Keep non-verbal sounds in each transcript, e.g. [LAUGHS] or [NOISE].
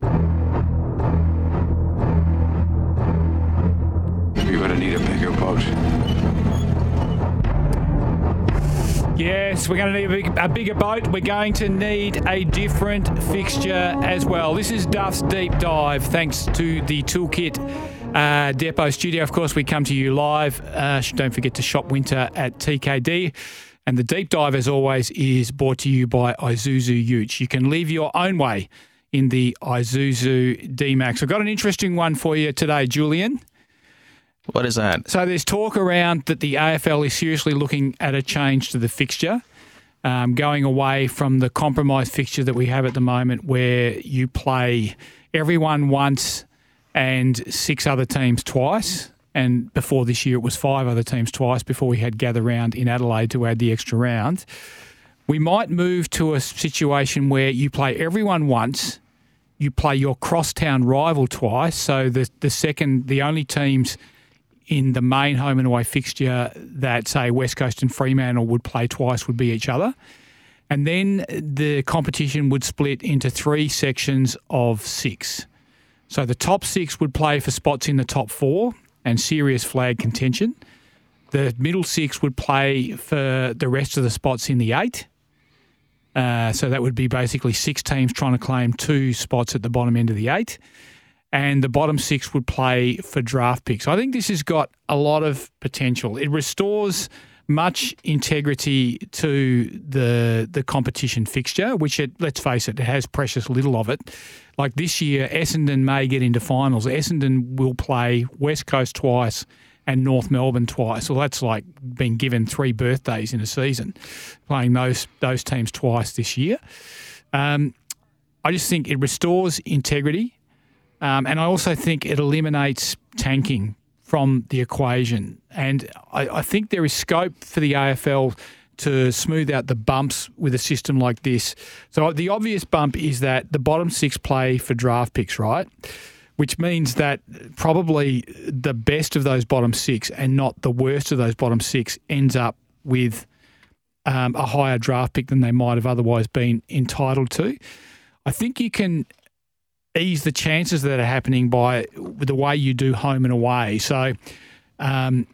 You're gonna need a bigger boat. Yes, we're going to need a, big, a bigger boat. We're going to need a different fixture as well. This is Duff's Deep Dive, thanks to the Toolkit uh, Depot Studio. Of course, we come to you live. Uh, don't forget to shop winter at TKD. And the deep dive, as always, is brought to you by Isuzu Ute. You can leave your own way in the Isuzu D-Max. I've got an interesting one for you today, Julian. What is that? So there's talk around that the AFL is seriously looking at a change to the fixture, um, going away from the compromise fixture that we have at the moment, where you play everyone once and six other teams twice. And before this year, it was five other teams twice before we had gather round in Adelaide to add the extra round. We might move to a situation where you play everyone once, you play your crosstown rival twice. So the the second, the only teams in the main home and away fixture that, say, West Coast and Fremantle would play twice would be each other. And then the competition would split into three sections of six. So the top six would play for spots in the top four and serious flag contention. The middle six would play for the rest of the spots in the eight. Uh, so that would be basically six teams trying to claim two spots at the bottom end of the eight and the bottom six would play for draft picks. I think this has got a lot of potential. It restores much integrity to the the competition fixture, which it let's face it, it has precious little of it. Like this year, Essendon may get into finals. Essendon will play West Coast twice and North Melbourne twice. Well, that's like being given three birthdays in a season, playing those those teams twice this year. Um, I just think it restores integrity um, and I also think it eliminates tanking from the equation. And I, I, think there is scope for the AFL to smooth out the bumps with a system like this. So the obvious bump is that the bottom six play for draft picks, right? Which means that probably the best of those bottom six and not the worst of those bottom six ends up with um, a higher draft pick than they might have otherwise been entitled to. I think you can ease the chances that are happening by the way you do home and away. So um,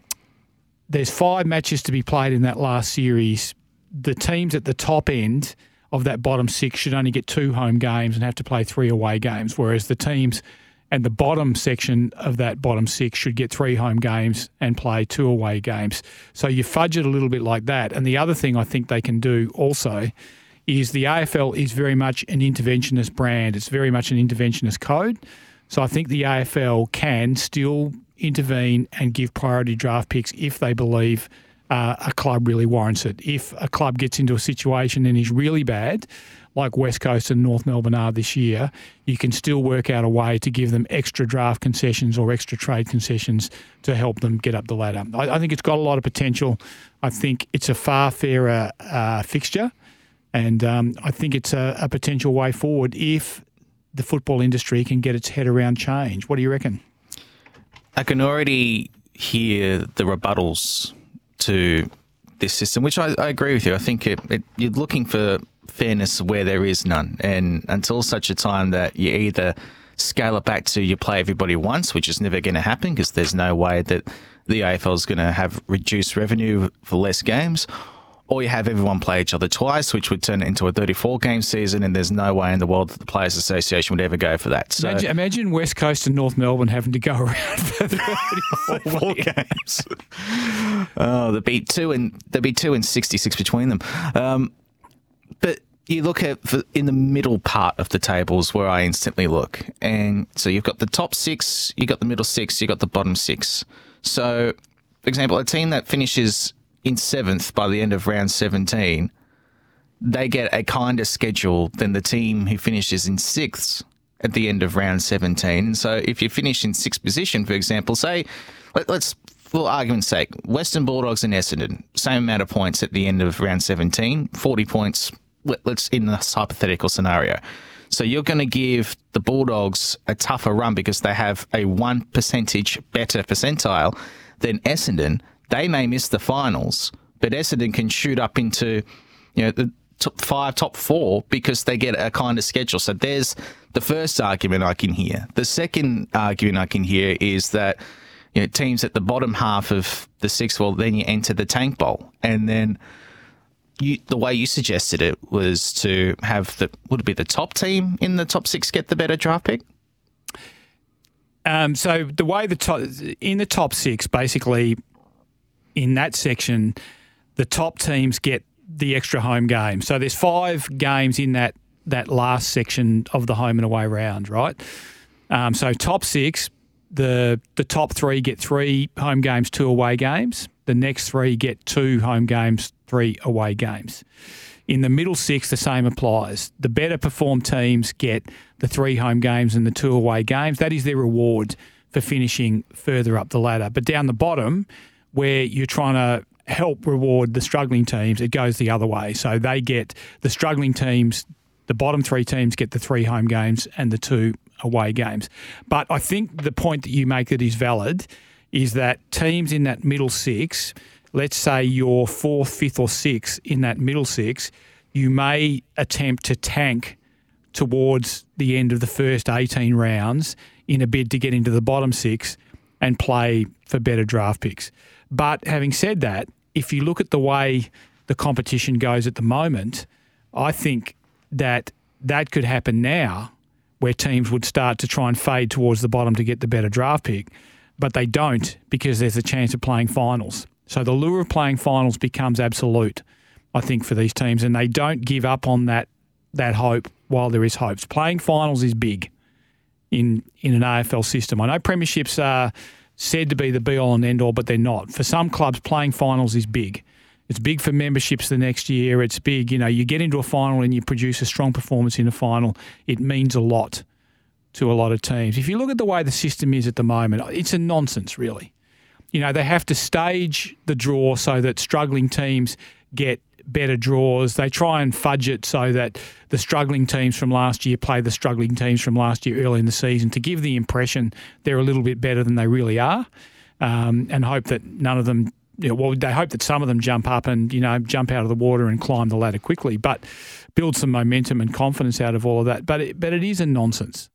there's five matches to be played in that last series. The teams at the top end of that bottom six should only get two home games and have to play three away games, whereas the teams and the bottom section of that bottom six should get three home games and play two away games. So you fudge it a little bit like that. And the other thing I think they can do also is the AFL is very much an interventionist brand. It's very much an interventionist code. So I think the AFL can still intervene and give priority draft picks if they believe uh, a club really warrants it. If a club gets into a situation and is really bad, like West Coast and North Melbourne are this year, you can still work out a way to give them extra draft concessions or extra trade concessions to help them get up the ladder. I, I think it's got a lot of potential. I think it's a far fairer uh, fixture. And um, I think it's a, a potential way forward if the football industry can get its head around change. What do you reckon? I can already hear the rebuttals to this system, which I, I agree with you. I think it, it, you're looking for fairness where there is none. And until such a time that you either scale it back to you play everybody once, which is never going to happen because there's no way that the AFL is going to have reduced revenue for less games, or you have everyone play each other twice, which would turn it into a 34 game season, and there's no way in the world that the Players Association would ever go for that. So, imagine, imagine West Coast and North Melbourne having to go [LAUGHS] around for 34 [LAUGHS] games. oh, there'd be two and there'd be two and 66 between them. Um, but you look at in the middle part of the tables where I instantly look, and so you've got the top six, you've got the middle six, you've got the bottom six. So, for example, a team that finishes in seventh by the end of round 17, they get a kinder schedule than the team who finishes in sixth at the end of round 17. So if you finish in sixth position, for example, say, let, us for argument's sake, Western Bulldogs and Essendon, same amount of points at the end of round 17, 40 points, let, let's in this hypothetical scenario. So you're going to give the Bulldogs a tougher run because they have a one percentage better percentile than Essendon. They may miss the finals, but Essendon can shoot up into, you know, the top five, top four because they get a kind of schedule. So there's the first argument I can hear. The second argument I can hear is that you know, teams at the bottom half of the six, well, then you enter the tank bowl, and then you, the way you suggested it was to have the would it be the top team in the top six get the better draft pick? Um, so the way the top in the top six, basically, in that section, the top teams get the extra home game. So there's five games in that that last section of the home and away round, right? Um, so top six, the the top three get three home games, two away games. The next three get two home games, three away games. In the middle six, the same applies. The better performed teams get the three home games and the two away games. That is their reward for finishing further up the ladder. But down the bottom, where you're trying to help reward the struggling teams, it goes the other way. So they get the struggling teams, the bottom three teams get the three home games and the two away games. But I think the point that you make that is valid is that teams in that middle six let's say you're fourth, fifth, or sixth in that middle six, you may attempt to tank towards the end of the first 18 rounds in a bid to get into the bottom six and play for better draft picks. But having said that, if you look at the way the competition goes at the moment, I think that that could happen now where teams would start to try and fade towards the bottom to get the better draft pick, but they don't because there's a chance of playing finals. So the lure of playing finals becomes absolute, I think, for these teams, and they don't give up on that that hope while there is hopes. Playing finals is big in in an AFL system. I know premierships are said to be the be all and end all, but they're not. For some clubs, playing finals is big. It's big for memberships the next year. It's big, you know, you get into a final and you produce a strong performance in a final. It means a lot to a lot of teams. If you look at the way the system is at the moment, it's a nonsense, really you know, they have to stage the draw so that struggling teams get better draws. They try and fudge it so that the struggling teams from last year play the struggling teams from last year early in the season to give the impression they're a little bit better than they really are, um, and hope that none of them. You know, well, they hope that some of them jump up and you know jump out of the water and climb the ladder quickly, but build some momentum and confidence out of all of that. But it, but it is a nonsense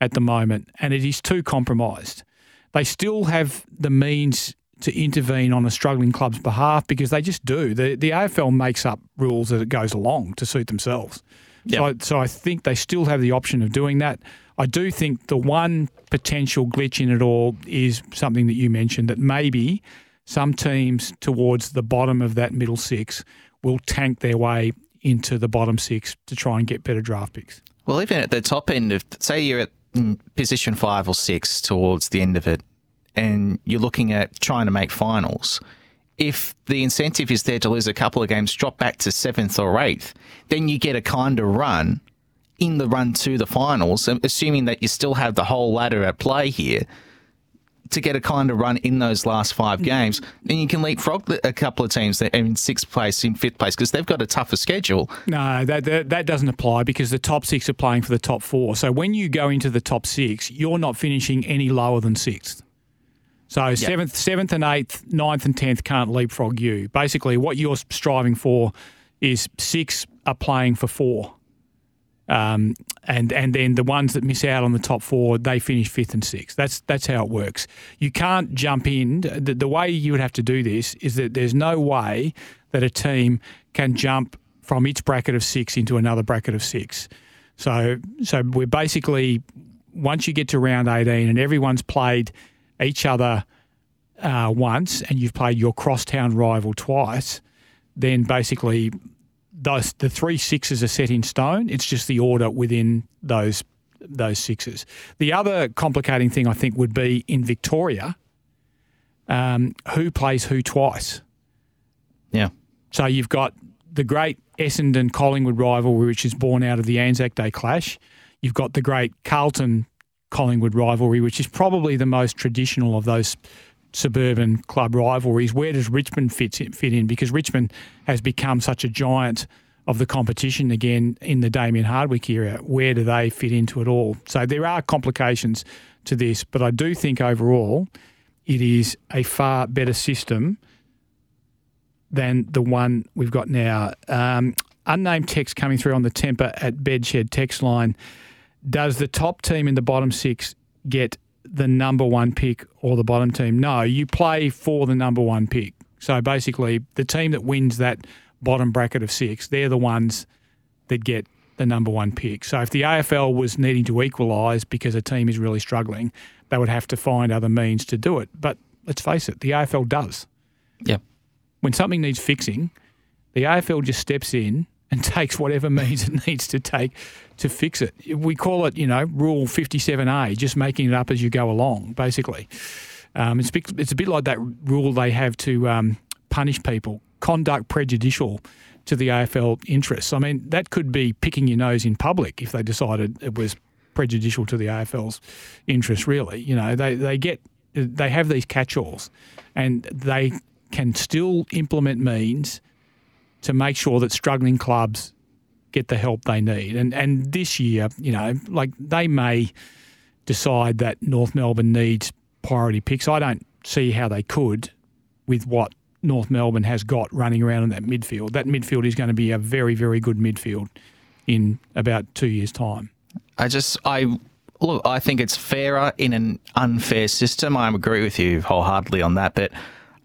at the moment, and it is too compromised they still have the means to intervene on a struggling club's behalf because they just do. The the AFL makes up rules as it goes along to suit themselves. Yep. So, I, so I think they still have the option of doing that. I do think the one potential glitch in it all is something that you mentioned that maybe some teams towards the bottom of that middle six will tank their way into the bottom six to try and get better draft picks. Well, even at the top end of, say, you're at position five or six towards the end of it, and you're looking at trying to make finals, if the incentive is there to lose a couple of games, drop back to seventh or eighth, then you get a kind of run in the run to the finals, assuming that you still have the whole ladder at play here to get a kind of run in those last five mm. games, then you can leapfrog a couple of teams that are in sixth place, in fifth place, because they've got a tougher schedule. No, that, that, that doesn't apply because the top six are playing for the top four. So when you go into the top six, you're not finishing any lower than sixth. So yep. seventh, seventh and eighth, ninth and tenth can't leapfrog you. Basically, what you're striving for is six are playing for four. Um, and and then the ones that miss out on the top four, they finish fifth and sixth. That's that's how it works. You can't jump in. The, the way you would have to do this is that there's no way that a team can jump from its bracket of six into another bracket of six. So so we're basically once you get to round eighteen and everyone's played each other uh, once and you've played your crosstown rival twice, then basically those the three sixes are set in stone. It's just the order within those those sixes. The other complicating thing I think would be in Victoria, um, who plays who twice. Yeah. So you've got the great Essendon Collingwood rivalry, which is born out of the Anzac Day clash. You've got the great Carlton Collingwood rivalry, which is probably the most traditional of those suburban club rivalries. Where does Richmond fit fit in? Because Richmond has become such a giant of the competition again in the Damien Hardwick era. Where do they fit into it all? So there are complications to this, but I do think overall it is a far better system than the one we've got now. Um, unnamed text coming through on the Tempur at Bedshed text line. Does the top team in the bottom six get the number one pick or the bottom team? No, you play for the number one pick. So basically, the team that wins that bottom bracket of six, they're the ones that get the number one pick. So if the AFL was needing to equalise because a team is really struggling, they would have to find other means to do it. But let's face it, the AFL does. Yep. When something needs fixing, the AFL just steps in and [LAUGHS] takes whatever means it needs to take to fix it. We call it, you know, Rule 57A, just making it up as you go along, basically. Um, it's, it's a bit like that rule they have to um, punish people, conduct prejudicial to the AFL interests. I mean, that could be picking your nose in public if they decided it was prejudicial to the AFL's interests, really. You know, they, they get, they have these catch-alls and they can still implement means to make sure that struggling clubs get the help they need. And and this year, you know, like they may decide that North Melbourne needs priority picks. I don't see how they could with what North Melbourne has got running around in that midfield. That midfield is going to be a very, very good midfield in about two years' time. I just, I look, I think it's fairer in an unfair system. I agree with you wholeheartedly on that, but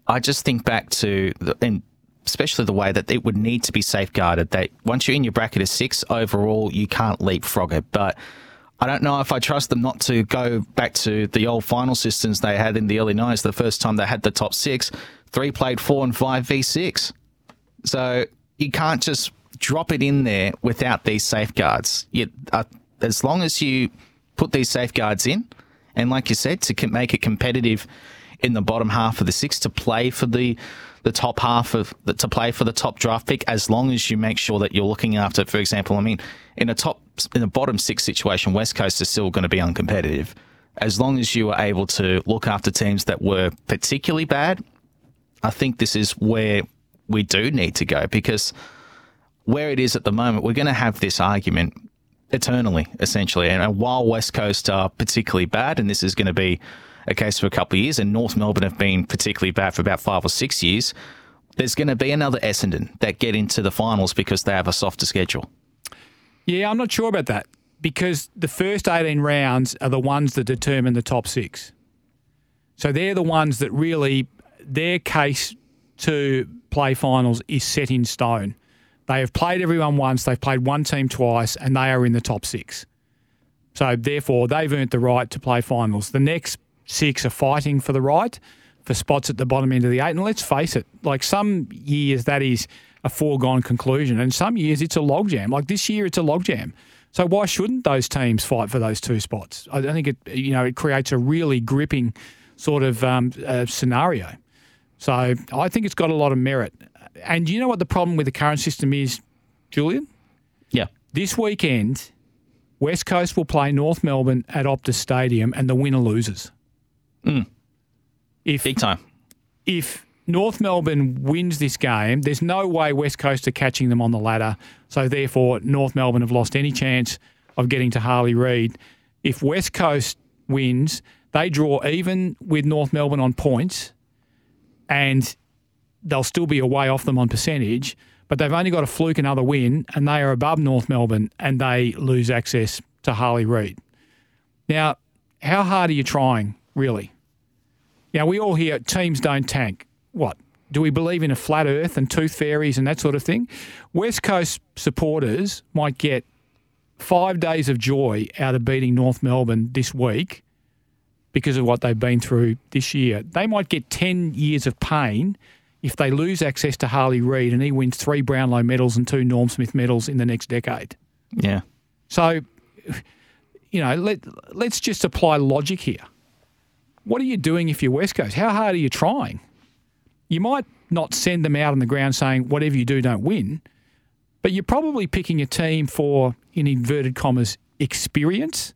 I just think back to, the, especially the way that it would need to be safeguarded. That once you're in your bracket of six, overall, you can't leapfrog it. But I don't know if I trust them not to go back to the old final systems they had in the early 90s, the first time they had the top six. Three played four and five v6. So you can't just drop it in there without these safeguards. You, uh, as long as you put these safeguards in, and like you said, to make it competitive in the bottom half of the six to play for the the top half of the, to play for the top draft pick as long as you make sure that you're looking after for example I mean in a top in a bottom six situation West Coast is still going to be uncompetitive. As long as you are able to look after teams that were particularly bad I think this is where we do need to go because where it is at the moment we're going to have this argument eternally essentially. And while West Coast are particularly bad and this is going to be a case for a couple of years, and North Melbourne have been particularly bad for about five or six years. There's going to be another Essendon that get into the finals because they have a softer schedule. Yeah, I'm not sure about that because the first 18 rounds are the ones that determine the top six. So they're the ones that really, their case to play finals is set in stone. They have played everyone once, they've played one team twice, and they are in the top six. So therefore, they've earned the right to play finals. The next six are fighting for the right for spots at the bottom end of the eight. And let's face it, like some years that is a foregone conclusion, and some years it's a logjam. Like this year, it's a logjam. So why shouldn't those teams fight for those two spots? I think it you know it creates a really gripping sort of um, uh, scenario. So I think it's got a lot of merit. And you know what the problem with the current system is, Julian? Yeah. This weekend, West Coast will play North Melbourne at Optus Stadium, and the winner loses. Mm. If Big time. If North Melbourne wins this game, there's no way West Coast are catching them on the ladder. So therefore, North Melbourne have lost any chance of getting to Harley Reid. If West Coast wins, they draw even with North Melbourne on points, and they'll still be away off them on percentage. But they've only got to fluke another win, and they are above North Melbourne, and they lose access to Harley Reid. Now, how hard are you trying really. Now, we all hear teams don't tank. What? Do we believe in a flat earth and tooth fairies and that sort of thing? West Coast supporters might get five days of joy out of beating North Melbourne this week because of what they've been through this year. They might get 10 years of pain if they lose access to Harley Reid and he wins three Brownlow medals and two Norm Smith medals in the next decade. Yeah. So, you know, let, let's just apply logic here. What are you doing if you're West Coast? How hard are you trying? You might not send them out on the ground saying, whatever you do, don't win. But you're probably picking a team for, in inverted commas, experience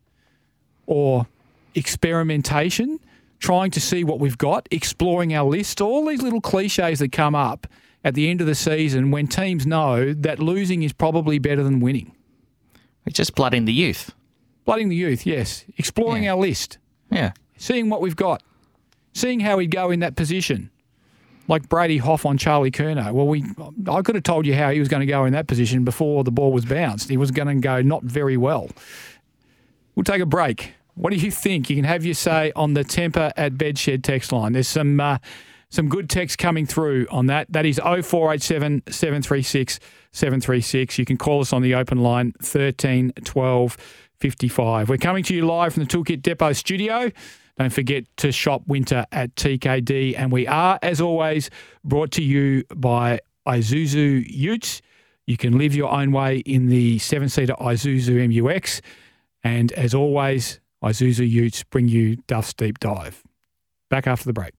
or experimentation, trying to see what we've got, exploring our list, all these little cliches that come up at the end of the season when teams know that losing is probably better than winning. It's just blooding the youth. Blooding the youth, yes. Exploring Yeah. our list, Yeah. Seeing what we've got, seeing how he'd go in that position. Like Brady Hough on Charlie Curnow. Well, we I could have told you how he was going to go in that position before the ball was bounced. He was going to go not very well. We'll take a break. What do you think? You can have your say on the Tempur at bedshed text line. There's some uh, some good text coming through on that. That is 0487 736 736. You can call us on the open line 13 12 55. We're coming to you live from the Toolkit Depot studio. Don't forget to shop winter at TKD. And we are, as always, brought to you by Isuzu Utes. You can live your own way in the seven seater Isuzu MUX. And as always, Isuzu Utes bring you Duff's Deep Dive. Back after the break.